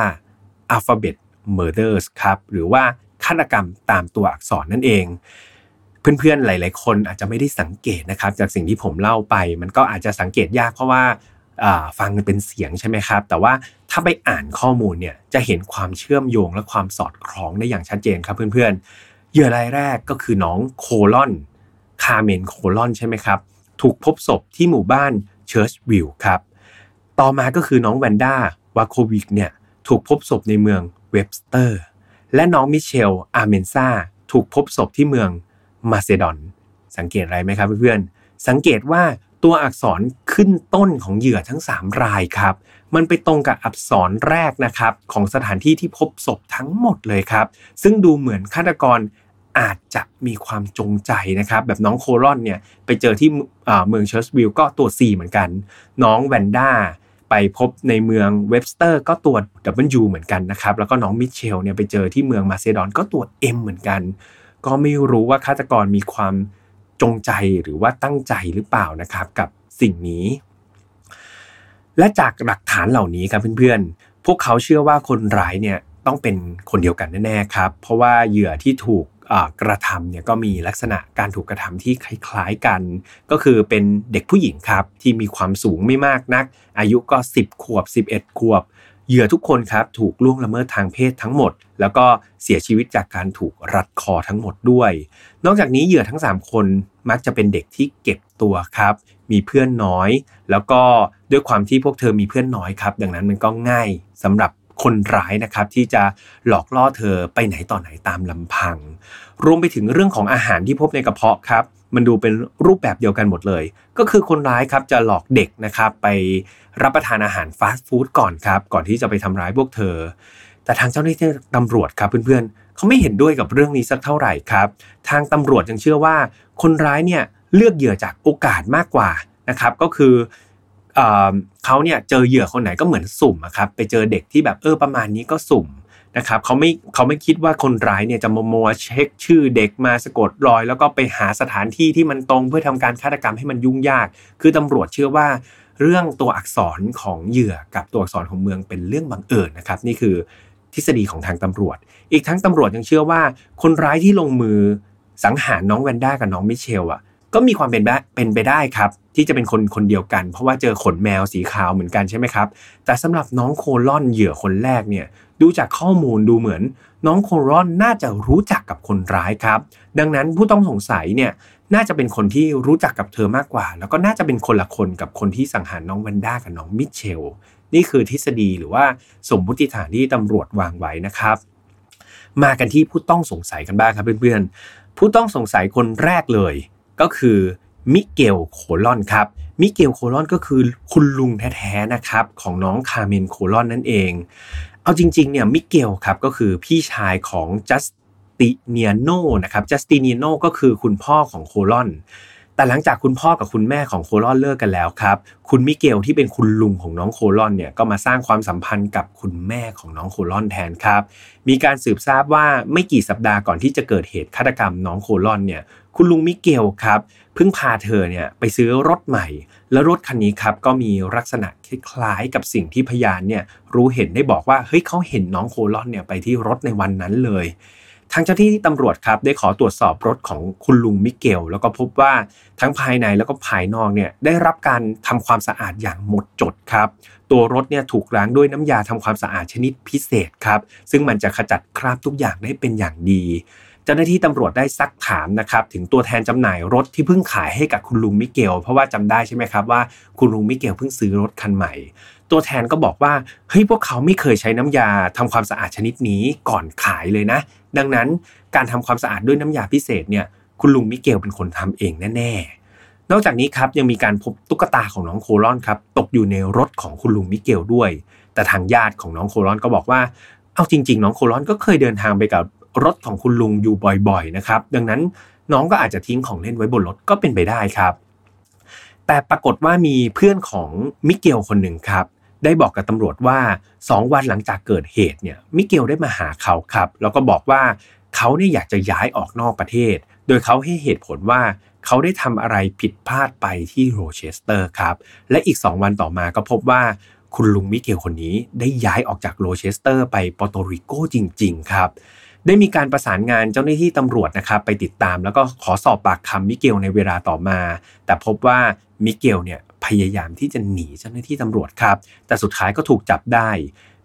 Alphabet Murders ครับ หรือว่าฆาตกรรมตามตัวอักษรนั่นเอง เพื่อนๆหลาย ๆ คนอาจจะไม่ได้สังเกตนะครับ จากสิ่งที่ผมเล่าไป มันก็อาจจะสังเกตยากเพราะว่าฟังเป็นเสียงใช่ไหมครับ แต่ว่า ถ้าไปอ่านข้อมูลเนี่ยจะเห็นความเชื่อมโยงและความสอดคล้องได้อย่างชัดเจนครับเพื่อนๆเหยื่อรายแรกก็คือน้องโคลอน คาร์เมนโคลอนใช่ไหมครับ ถูกพบศพที่หมู่บ้านเชิร์ชวิลล์ครับ ต่อมาก็คือน้องแวนด้าวาลโควิชเนี่ยถูกพบศพในเมืองเวบสเตอร์ และน้องมิเชลอาร์เมนซาถูกพบศพที่เมืองมาเซดอน สังเกตอะไรไหมครับเพื่อนๆสังเกตว่า ตัวอักษรขึ้นต้นของเหยื่อทั้ง 3 รายครับ มันไปตรงกับอักษรแรกนะครับของสถานที่ที่พบศพทั้งหมดเลยครับ ซึ่งดูเหมือนฆาตกรอาจจะมีความจงใจนะครับ แบบน้องโคลอนเนี่ยไปเจอที่เมืองเชิร์ชวิลก็ตัว C เหมือนกัน น้องแวนด้าไปพบในเมืองเวบสเตอร์ก็ตรวจ W เหมือนกันนะครับ แล้วก็น้องมิเชลเนี่ยไปเจอที่เมืองมาเซดอนก็ตรวจ M เหมือนกัน ก็ไม่รู้ว่าฆาตกรมีความ จงใจหรือว่าตั้งใจหรือเปล่านะครับกับสิ่งนี้ และจากหลักฐานเหล่านี้ครับเพื่อนๆ พวกเขาเชื่อว่าคนร้ายเนี่ยต้องเป็นคนเดียวกันแน่ๆครับ เพราะว่าเหยื่อที่ถูกกระทำเนี่ยก็มีลักษณะการถูกกระทำที่คล้ายๆกัน ก็คือเป็นเด็กผู้หญิงครับที่มีความสูงไม่มากนัก อายุก็ 10 ขวบ 11 ขวบ เหยื่อทุกคนครับถูกล่วงละเมิดทางเพศทั้งหมด แล้วก็เสียชีวิตจากการถูกรัดคอทั้งหมดด้วย นอกจากนี้เหยื่อทั้ง 3 คนมักจะเป็นเด็กที่เก็บตัวครับ มีเพื่อนน้อย แล้วก็ด้วยความที่พวกเธอมีเพื่อนน้อยครับ ดังนั้นมันก็ง่ายสำหรับ คนร้ายนะครับที่จะหลอกล่อเธอไปไหนต่อไหนตามลำพัง รวมไปถึงเรื่องของอาหารที่พบในกระเพาะครับมันดูเป็นรูปแบบเดียวกันหมดเลย ก็คือคนร้ายครับจะหลอกเด็กนะครับไปรับประทานอาหารฟาสต์ฟู้ดก่อนครับก่อนที่จะไปทำร้ายพวกเธอ แต่ทางเจ้าหน้าที่ตำรวจครับเพื่อนๆเขาไม่เห็นด้วยกับเรื่องนี้สักเท่าไหร่ครับ ทางตำรวจยังเชื่อว่า คนร้ายเนี่ยเลือกเหยื่อจากโอกาสมากกว่านะครับก็คือ เขาเนี่ยเจอเหยื่อคนไหนก็เหมือนสุ่มครับไปเจอเด็กที่แบบเออประมาณนี้ก็สุ่มนะครับเขาไม่เขาไม่คิดว่าคนร้ายเนี่ยจะมาโมเช็คชื่อเด็กมาสะกดรอย แล้วก็ไปหาสถานที่ที่มันตรงเพื่อทำการฆาตกรรมให้มันยุ่งยาก คือตำรวจเชื่อว่าเรื่องตัวอักษรของเหยื่อกับตัวอักษรของเมืองเป็นเรื่องบังเอิญนะครับ นี่คือทฤษฎีของทางตำรวจ อีกทั้งตำรวจยังเชื่อว่า คนร้ายที่ลงมือสังหารน้องแวนด้ากับน้องมิเชลอะ ก็มีความเป็นเป็นไปได้ครับ ที่จะเป็นคนคนเดียวกัน เพราะว่าเจอขนแมวสีขาวเหมือนกันใช่ไหมครับ แต่สำหรับน้องโคลอนเหยื่อคนแรกเนี่ยดูจากข้อมูลดูเหมือน น้องโคลอนน่าจะรู้จักกับคนร้ายครับ ดังนั้นผู้ต้องสงสัยเนี่ยน่าจะเป็นคนที่รู้จักกับเธอมากกว่า แล้วก็น่าจะเป็นคนละคนกับคนที่สังหารน้องวันด้ากับน้องมิเชลนี่คือทฤษฎีหรือว่าสมมติฐานที่ตำรวจวางไว้นะครับ มากันที่ผู้ต้องสงสัยกันบ้างครับเพื่อนๆผู้ต้องสงสัยคนแรกเลย ก็คือมิเกลโคลอนครับมิเกลโคลอนก็คือคุณลุงแท้ๆนะครับของน้องคาเมนโคลอนนั่นเอง เอาจริงๆเนี่ยมิเกลครับก็คือพี่ชายของจัสติเนียโนนะครับจัสติเนียโนก็คือคุณพ่อของโคลอน แต่หลังจากคุณพ่อกับคุณแม่ของโคลอนเลิกกันแล้วครับ คุณมิเกลที่เป็นคุณลุงของน้องโคลอนเนี่ยก็มาสร้างความสัมพันธ์กับคุณแม่ของน้องโคลอนแทนครับ มีการสืบทราบว่าไม่กี่สัปดาห์ก่อนที่จะเกิดเหตุฆาตกรรมน้องโคลอนเนี่ยคุณลุงมิเกลครับเพิ่งพาเธอเนี่ยไปซื้อรถใหม่ แล้วรถคันนี้ครับก็มีลักษณะคล้ายๆกับสิ่งที่พยานเนี่ยรู้เห็นได้บอกว่าเฮ้ยเขาเห็นน้องโคลอนเนี่ยไปที่รถในวันนั้นเลย ทางเจ้าที่ตำรวจครับได้ขอตรวจสอบรถของคุณลุงมิเกล แล้วก็พบว่าทั้งภายในแล้วก็ภายนอกเนี่ยได้รับการทำความสะอาดอย่างหมดจดครับ ตัวรถเนี่ยถูกล้างด้วยน้ำยาทำความสะอาดชนิดพิเศษครับ ซึ่งมันจะขจัดคราบทุกอย่างได้เป็นอย่างดี เจ้าหน้าที่ตำรวจได้ซักถามนะครับถึงตัวแทนจำหน่ายรถที่เพิ่งขายให้กับคุณลุงมิเกล เพราะว่าจำได้ใช่ไหมครับว่าคุณลุงมิเกลเพิ่งซื้อรถคันใหม่ตัวแทนก็บอกว่าเฮ้ยพวกเขาไม่เคยใช้น้ำยาทำความสะอาดชนิดนี้ก่อนขายเลยนะ ดังนั้นการทำความสะอาดด้วยน้ำยาพิเศษเนี่ยคุณลุงมิเกลเป็นคนทำเองแน่ๆ นอกจากนี้ครับยังมีการพบตุ๊กตาของน้องโคลอนครับตกอยู่ในรถของคุณลุงมิเกลด้วย แต่ทางญาติของน้องโคลอนก็บอกว่า เอาจริง ๆ น้องโคลอนก็เคยเดินทางไปกับรถของคุณลุงอยู่บ่อยๆนะครับดังนั้นน้องก็อาจจะทิ้งของเล่นไว้บนรถก็เป็นไปได้ครับ แต่ปรากฏว่ามีเพื่อนของมิเกลคนหนึ่งครับ ได้บอกกับตำรวจว่า 2 วันหลังจากเกิดเหตุเนี่ยมิเกลได้มาหาเขาครับ แล้วก็บอกว่าเขาเนี่ยอยากจะย้ายออกนอกประเทศ โดยเขาให้เหตุผลว่าเขาได้ทำอะไรผิดพลาดไปที่โรเชสเตอร์ครับ และอีก 2 วันต่อมาก็พบว่าคุณลุงมิเกลคนนี้ได้ย้ายออกจากโรเชสเตอร์ไปเปอร์โตริโกจริง ๆ ครับ ได้มีการประสานงานเจ้าหน้าที่ตำรวจนะครับไปติดตาม แล้วก็ขอสอบปากคำมิเกลในเวลาต่อมา แต่พบว่ามิเกลเนี่ยพยายามที่จะหนีเจ้าหน้าที่ตำรวจครับ แต่สุดท้ายก็ถูกจับได้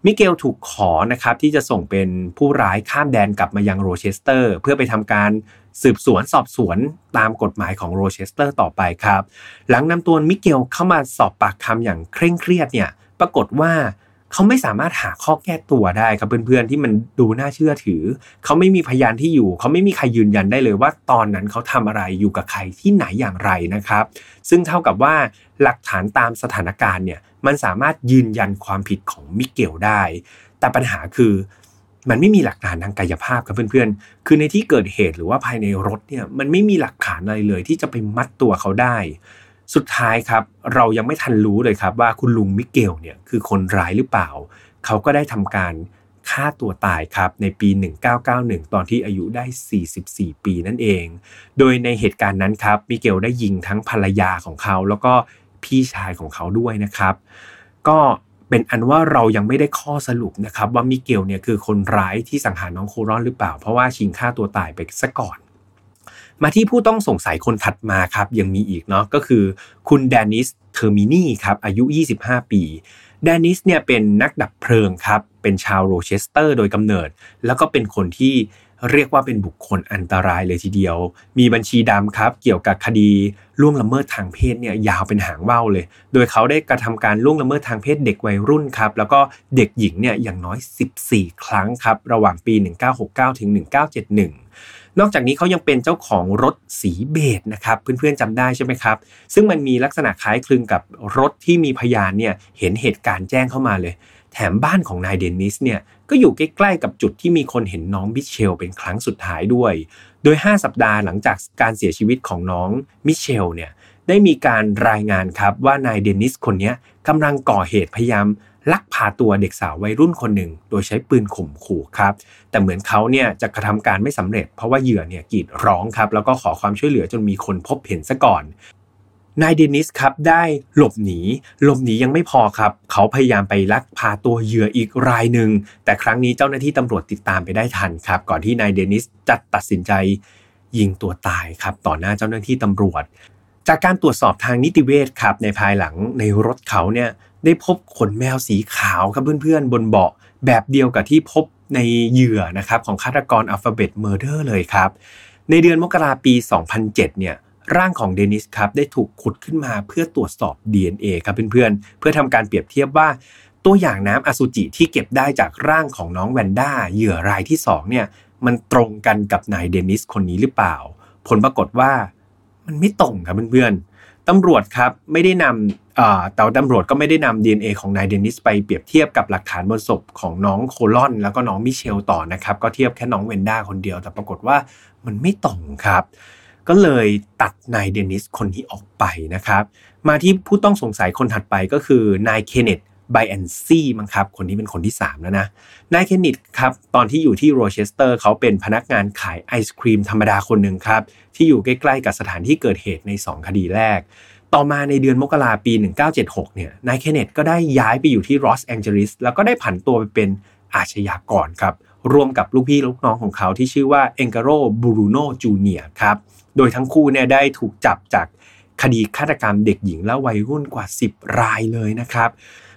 มิเกลถูกขอนะครับที่จะส่งเป็นผู้ร้ายข้ามแดนกลับมายังโรเชสเตอร์ เพื่อไปทำการสืบสวนสอบสวนตามกฎหมายของโรเชสเตอร์ต่อไปครับ หลังนำตัวมิเกลเข้ามาสอบปากคำอย่างเคร่งเครียดเนี่ยปรากฏว่า เขาไม่สามารถหาข้อแก้ตัวได้ครับเพื่อนๆที่มันดูน่าเชื่อถือ เขาไม่มีพยานที่อยู่ เขาไม่มีใครยืนยันได้เลยว่าตอนนั้นเขาทำอะไรอยู่กับใครที่ไหนอย่างไรนะครับ ซึ่งเท่ากับว่าหลักฐานตามสถานการณ์เนี่ยมันสามารถยืนยันความผิดของมิเกลได้ แต่ปัญหาคือมันไม่มีหลักฐานทางกายภาพครับเพื่อนๆ คือในที่เกิดเหตุหรือว่าภายในรถเนี่ยมันไม่มีหลักฐานอะไรเลยที่จะไปมัดตัวเขาได้ สุดท้ายครับเรายังไม่ทันรู้เลยครับว่าคุณลุงมิเกลเนี่ยคือคนร้ายหรือเปล่า เขาก็ได้ทำการฆ่าตัวตายครับในปี 1991 ตอนที่อายุได้ 44 ปีนั่นเอง โดยในเหตุการณ์นั้นครับมิเกลได้ยิงทั้งภรรยาของเขา แล้วก็พี่ชายของเขาด้วยนะครับ ก็เป็นอันว่าเรายังไม่ได้ข้อสรุปนะครับ ว่ามิเกลเนี่ยคือคนร้ายที่สังหารน้องโครอนหรือเปล่า เพราะว่าชิงฆ่าตัวตายไปซะก่อน มาที่ผู้ต้องสงสัยคนถัดมาครับยังมีอีกเนาะก็คือคุณเดนนิสเทอร์มินีครับอายุ 25 ปีเดนนิสเนี่ยเป็นนักดับเพลิงครับเป็นชาวโรเชสเตอร์โดยกำเนิด แล้วก็เป็นคนที่เรียกว่าเป็นบุคคลอันตรายเลยทีเดียว มีบัญชีดำครับเกี่ยวกับคดีล่วงละเมิดทางเพศเนี่ยยาวเป็นหางว่าวเลย โดยเขาได้กระทำการล่วงละเมิดทางเพศเด็กวัยรุ่นครับแล้วก็เด็กหญิงเนี่ยอย่างน้อย 14 ครั้งครับระหว่างปี 1969ถึง1971 นอกจากนี้เขายังเป็นเจ้าของรถสีเบจนะครับเพื่อนๆจำได้ใช่ไหมครับ ซึ่งมันมีลักษณะคล้ายคลึงกับรถที่มีพยานเนี่ยเห็นเหตุการณ์แจ้งเข้ามาเลย แถมบ้านของนายเดนนิสเนี่ยก็อยู่ใกล้ๆกับจุดที่มีคนเห็นน้องมิเชลเป็นครั้งสุดท้ายด้วย โดย 5 สัปดาห์หลังจากการเสียชีวิตของน้องมิเชลเนี่ยได้มีการรายงานครับว่านายเดนนิสคนนี้กำลังก่อเหตุพยายาม ลักพาตัวเด็กสาววัยรุ่นคนหนึ่ง โดยใช้ปืนข่มขู่ครับ แต่เหมือนเขาเนี่ยจะกระทำการไม่สำเร็จ เพราะว่าเหยื่อเนี่ยกรีดร้องครับ แล้วก็ขอความช่วยเหลือจนมีคนพบเห็นซะก่อนนายเดนิสครับได้หลบหนีหลบหนียังไม่พอครับ เขาพยายามไปลักพาตัวเหยื่ออีกรายหนึ่ง แต่ครั้งนี้เจ้าหน้าที่ตำรวจติดตามไปได้ทันครับ ก่อนที่นายเดนิสจะตัดสินใจยิงตัวตายครับ ต่อหน้าเจ้าหน้าที่ตำรวจ จากการตรวจสอบทางนิติเวชครับในภายหลังในรถเขาเนี่ย ได้พบขนแมวสีขาวครับเพื่อนๆ บนเบาะแบบเดียวกับที่พบในเหยื่อนะครับของฆาตกร Alphabet Murder เลยครับ ในเดือนมกราปี 2007 เนี่ยร่างของเดนนิสครับได้ถูกขุดขึ้นมาเพื่อตรวจสอบ DNA ครับเพื่อนๆ เพื่อทำการเปรียบเทียบว่าตัวอย่างน้ำอสุจิที่เก็บได้จากร่างของน้องแวนด้าเหยื่อรายที่2เนี่ยมันตรงกันกับนายเดนนิสคนนี้หรือเปล่า ผลปรากฏว่ามันไม่ตรงครับเพื่อนๆ ตำรวจครับไม่ได้นำแต่ตำรวจก็ไม่ได้นำ DNA ของนายเดนนิสไปเปรียบเทียบกับหลักฐานบนศพของน้องโคลอน แล้วก็น้องมิเชลต่อนะครับ ก็เทียบแค่น้องแวนด้าคนเดียว แต่ปรากฏว่ามันไม่ตรงครับ ก็เลยตัดนายเดนนิสคนนี้ออกไปนะครับ มาที่ผู้ต้องสงสัยคนถัดไปก็คือนายเคนเนต ไบแอนซี่มั้งครับ คนนี้เป็นคนที่ 3 แล้วนะ นายเคนเนตครับ ตอนที่อยู่ที่โรเชสเตอร์ เขาเป็นพนักงานขายไอศครีมธรรมดาคนหนึ่งครับ ที่อยู่ใกล้ๆกับสถานที่เกิดเหตุใน 2 คดีแรก ต่อมาในเดือนมกราปี 1976 เนี่ย นายเคนเนตก็ได้ย้ายไปอยู่ที่ลอสแองเจลิส แล้วก็ได้ผันตัวไปเป็นอาชญากรครับ ร่วมกับลูกพี่ลูกน้องของเขาที่ชื่อว่าแองเจโล บูโอโนจูเนียร์ครับ โดยทั้งคู่เนี่ยได้ถูกจับจากคดีฆาตกรรมเด็กหญิงและวัยรุ่นกว่า 10 รายเลยนะครับ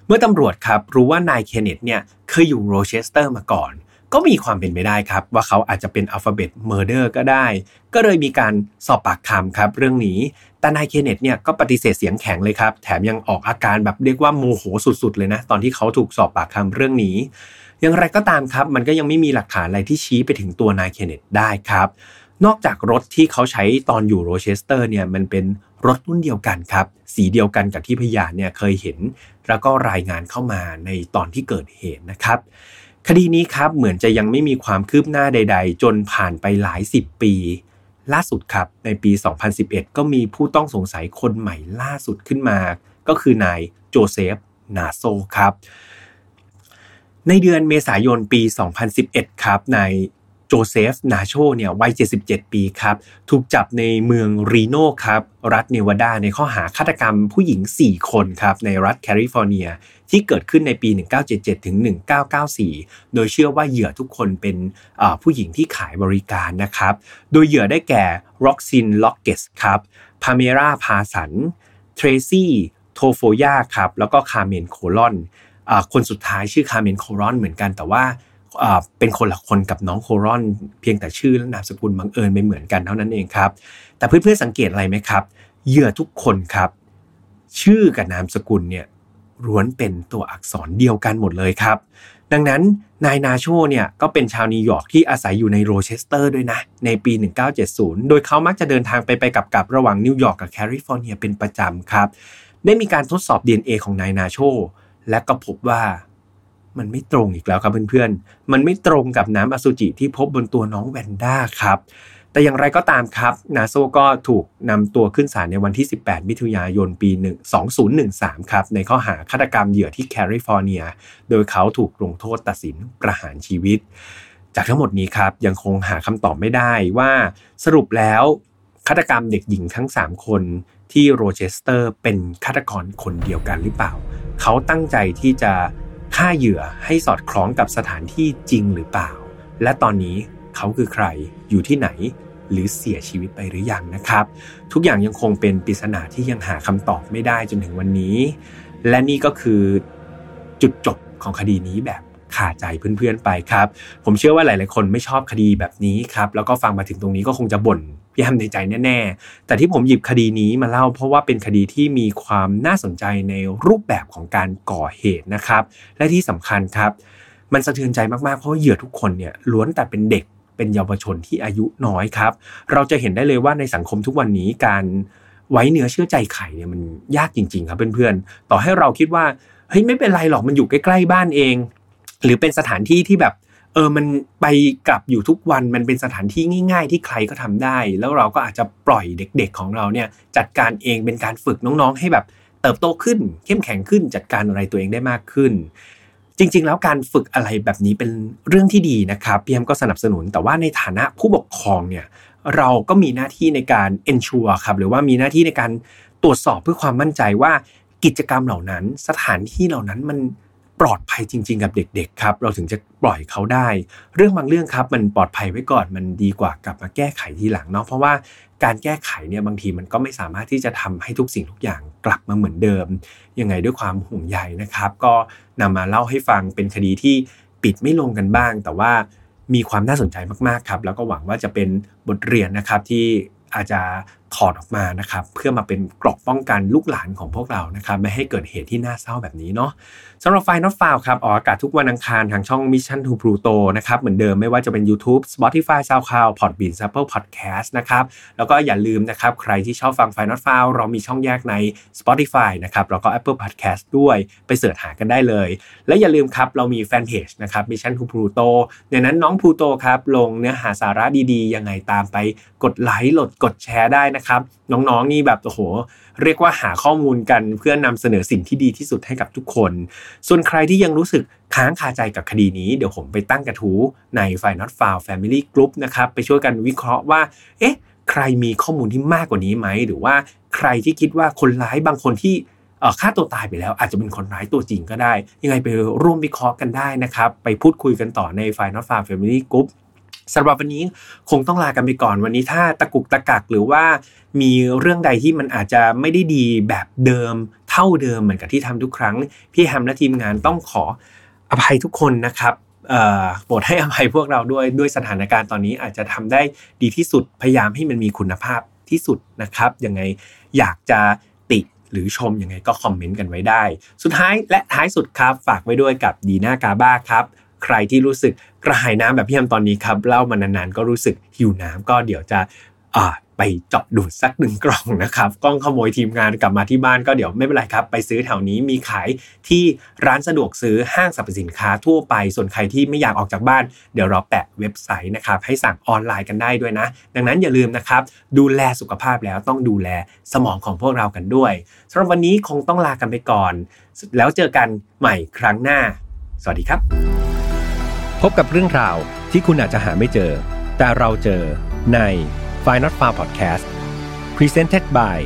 เมื่อตำรวจครับรู้ว่านายเคนเนตเนี่ยเคยอยู่โรเชสเตอร์มาก่อน ก็มีความเป็นไปได้ครับ ว่าเขาอาจจะเป็น Alphabet Murder ก็ได้ ก็เลยมีการสอบปากคำครับ เรื่องนี้แต่นายเคนเนตเนี่ยก็ปฏิเสธเสียงแข็งเลยครับ แถมยังออกอาการแบบเรียกว่าโมโหสุดๆเลยนะตอนที่เขาถูกสอบปากคำเรื่องนี้อย่างไรก็ตามครับ มันก็ยังไม่มีหลักฐานอะไรที่ชี้ไปถึงตัวนายเคนเนตได้ครับ นอกจากรถที่เขาใช้ตอนอยู่โรเชสเตอร์เนี่ยมันเป็น รถรุ่นเดียวกันครับ สีเดียวกันกับที่พยานเนี่ยเคยเห็น แล้วก็รายงานเข้ามาในตอนที่เกิดเหตุนะครับ คดีนี้ครับเหมือนจะยังไม่มีความคืบหน้าใด ๆ จนผ่านไปหลายสิบปี ล่าสุดครับในปี 2011 ก็มีผู้ต้องสงสัยคนใหม่ล่าสุดขึ้นมา ก็คือนายโจเซฟนาโซครับในเดือนเมษายนปี 2011 ครับนาย โจเซฟ นาโซเนี่ยวัย 77 ปีครับ ถูกจับในเมืองรีโนครับ รัฐเนวาดาในข้อหาฆาตกรรมผู้หญิง 4 คนครับ ในรัฐแคลิฟอร์เนีย ที่เกิดขึ้นในปี 1977 ถึง 1994 โดยเชื่อว่าเหยื่อทุกคนเป็นผู้หญิงที่ขายบริการนะครับ โดยเหยื่อได้แก่ร็อกซีน ร็อกกาสครับพาเมลาพาร์สันส์เทรซี่โทโฟยาครับแล้วก็คาร์เมนโคลอนคนสุดท้ายชื่อคาร์เมนโคลอนเหมือนกันแต่ว่า เป็นคนละคนกับน้องโคลอน เพียงแต่ชื่อและนามสกุลบังเอิญมาเหมือนกันเท่านั้นเองครับ แต่เพื่อนๆสังเกตอะไรไหมครับเหยื่อทุกคนครับ ชื่อกับนามสกุลเนี่ยล้วนเป็นตัวอักษรเดียวกันหมดเลยครับ ดังนั้นนายนาโซเนี่ยก็เป็นชาวนิวยอร์กที่อาศัยอยู่ในโรเชสเตอร์ด้วยนะ ในปี 1970 โดยเขามักจะเดินทางไปไปกลับกลับระหว่างนิวยอร์กกับแคลิฟอร์เนียเป็นประจำครับ ได้มีการทดสอบ DNA ของนายนาโซและก็พบว่า มันไม่ตรงอีกแล้วครับเพื่อนๆ มันไม่ตรงกับน้ำอสุจิที่พบบนตัวน้องแวนด้าครับ แต่อย่างไรก็ตามครับ นาโซก็ถูกนำตัวขึ้นศาลในวันที่ 18 มิถุนายนปี 2013 ครับ ในข้อหาฆาตกรรมเหยื่อที่แคลิฟอร์เนีย โดยเขาถูกลงโทษตัดสินประหารชีวิต จากทั้งหมดนี้ครับยังคงหาคำตอบไม่ได้ว่าสรุปแล้วฆาตกรรมเด็กหญิงทั้ง 3 คนที่โรเชสเตอร์เป็นฆาตกรคนเดียวกันหรือเปล่า เขาตั้งใจที่จะ ฆ่าเหยื่อให้สอดคล้องกับสถานที่จริงหรือเปล่า และตอนนี้เขาคือใครอยู่ที่ไหน หรือเสียชีวิตไปหรือยังนะครับ ทุกอย่างยังคงเป็นปริศนาที่ยังหาคำตอบไม่ได้จนถึงวันนี้ และนี่ก็คือจุดจบของคดีนี้แบบขาใจเพื่อนๆไปครับ ผมเชื่อว่าหลาย ๆ คนไม่ชอบคดีแบบนี้ครับ แล้วก็ฟังมาถึงตรงนี้ก็คงจะบ่น พี่แฮมในใจแน่ๆ แต่ที่ผมหยิบคดีนี้มาเล่าเพราะว่าเป็นคดีที่มีความน่าสนใจในรูปแบบของการก่อเหตุนะครับ และที่สำคัญครับ มันสะเทือนใจมากๆ เพราะเหยื่อทุกคนเนี่ยล้วนแต่เป็นเด็กเป็นเยาวชนที่อายุน้อยครับ เราจะเห็นได้เลยว่าในสังคมทุกวันนี้การไว้เนื้อเชื่อใจใครเนี่ยมันยากจริง ๆ ครับเพื่อนๆ ต่อให้เราคิดว่าเฮ้ยไม่เป็นไรหรอกมันอยู่ใกล้ๆบ้านเอง หรือเป็นสถานที่ที่แบบ เออมันไปกลับอยู่ทุกวันมันเป็นสถานที่ง่าย ๆ ที่ใครก็ทำได้ แล้วเราก็อาจจะปล่อยเด็ก ๆ ของเราเนี่ยจัดการเองเป็นการฝึกน้องๆ ให้แบบเติบโตขึ้น เข้มแข็งขึ้นจัดการอะไรตัวเองได้มากขึ้น จริง ๆ แล้วการฝึกอะไรแบบนี้เป็นเรื่องที่ดีนะครับพี่แอมก็สนับสนุน แต่ว่าในฐานะผู้ปกครองเนี่ยเราก็มีหน้าที่ในการ ensure ครับหรือว่ามีหน้าที่ในการตรวจสอบเพื่อความมั่นใจว่ากิจกรรมเหล่านั้น สถานที่เหล่านั้นมัน ปลอดภัยจริง ๆ กับเด็กๆครับเราถึงจะปล่อยเขาได้ เรื่องบางเรื่องครับ มันปลอดภัยไว้ก่อนมันดีกว่ากลับมาแก้ไขทีหลังเนาะเพราะว่าการแก้ไขเนี่ยบางทีมันก็ไม่สามารถที่จะทำให้ทุกสิ่งทุกอย่างกลับมาเหมือนเดิม ยังไงด้วยความห่วงใยนะครับ ก็นำมาเล่าให้ฟังเป็นคดีที่ปิดไม่ลงกันบ้าง แต่ว่ามีความน่าสนใจมากๆครับ แล้วก็หวังว่าจะเป็นบทเรียนนะครับที่อาจจะถอดออกมานะครับ เพื่อมาเป็นกรอบป้องกันลูกหลานของพวกเรานะครับ ไม่ให้เกิดเหตุที่น่าเศร้าแบบนี้เนาะ สำหรับไฟนอตฟาวครับออกอากาศทุกวันอังคารทางช่อง Mission to Pluto นะครับเหมือนเดิมไม่ว่าจะเป็น YouTube Spotify SoundCloud Podbean Apple Podcast นะครับแล้วก็อย่าลืมนะครับใครที่ชอบฟังไฟนอตฟาวเรามีช่องแยกใน Spotify นะครับแล้วก็ Apple Podcast ด้วยไปเสิร์ชหากันได้เลย และอย่าลืมครับเรามีแฟนเพจนะครับ Mission to Pluto ในนั้นน้องพลูโตครับลงเนื้อหาสาระดีๆ ยังไงตามไปกดไลค์โหลดกดแชร์ได้นะครับน้องๆนี่แบบโอ้โห เรียกว่าหาข้อมูลกันเพื่อนำเสนอสิ่งที่ดีที่สุดให้กับทุกคนส่วนใครที่ยังรู้สึกค้างคาใจกับคดีนี้ เดี๋ยวผมไปตั้งกระทู้ในไฟ Not f o u n Family Group นะครับ ไปช่วยกันวิเคราะห์ว่า เอ๊ะ ใครมีข้อมูลที่มากกว่านี้ไหม หรือว่าใครที่คิดว่าคนร้ายบางคนที่ฆ่าตัวตายไปแล้วอาจจะเป็นคนร้ายตัวจริงก็ได้ ยังไงไปร่วมวิเคราะห์กันได้นะครับ ไปพูดคุยกันต่อในไฟ Not f o u n Family Group สำหรับวันนี้คงต้องลากันไปก่อนวันนี้ถ้าตะกุกตะกักหรือว่ามีเรื่องใดที่มันอาจจะไม่ได้ดีแบบเดิม เท่าเดิมเหมือนกับที่ทำทุกครั้ง พี่แฮมและทีมงานต้องขออภัยทุกคนนะครับโปรดให้อภัยพวกเราด้วยด้วยสถานการณ์ตอนนี้อาจจะทำได้ดีที่สุดพยายามให้มันมีคุณภาพที่สุดนะครับยังไงอยากจะติหรือชมยังไงก็คอมเมนต์กันไว้ได้ สุดท้ายและท้ายสุดครับฝากไว้ด้วยกับดีน่ากาบ้าครับใครที่รู้สึกกระหายน้ำแบบพี่แฮมตอนนี้ครับเล่ามานานๆก็รู้สึกหิวน้ำก็เดี๋ยวจะ ไปเจาะดูดสักหนึ่งกล่องนะครับกล้องขโมยทีมงานกลับมาที่บ้านก็เดี๋ยวไม่เป็นไรครับ ไปซื้อแถวนี้มีขายที่ร้านสะดวกซื้อห้างสรรพสินค้าทั่วไป ส่วนใครที่ไม่อยากออกจากบ้าน เดี๋ยวเราแปะเว็บไซต์นะครับให้สั่งออนไลน์กันได้ด้วยนะ ดังนั้นอย่าลืมนะครับดูแลสุขภาพแล้วต้องดูแลสมองของพวกเรากันด้วยสำหรับวันนี้คงต้องลากันไปก่อน แล้วเจอกันใหม่ครั้งหน้า สวัสดีครับ พบกับเรื่องราวที่คุณอาจจะหาไม่เจอ แต่เราเจอใน f i n a l f a r Podcast Presented by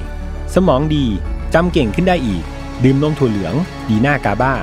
สมองดีจำเก่งขึ้นได้อีก ดื่มนมถั่วเหลือง ดีหน้ากาบ้า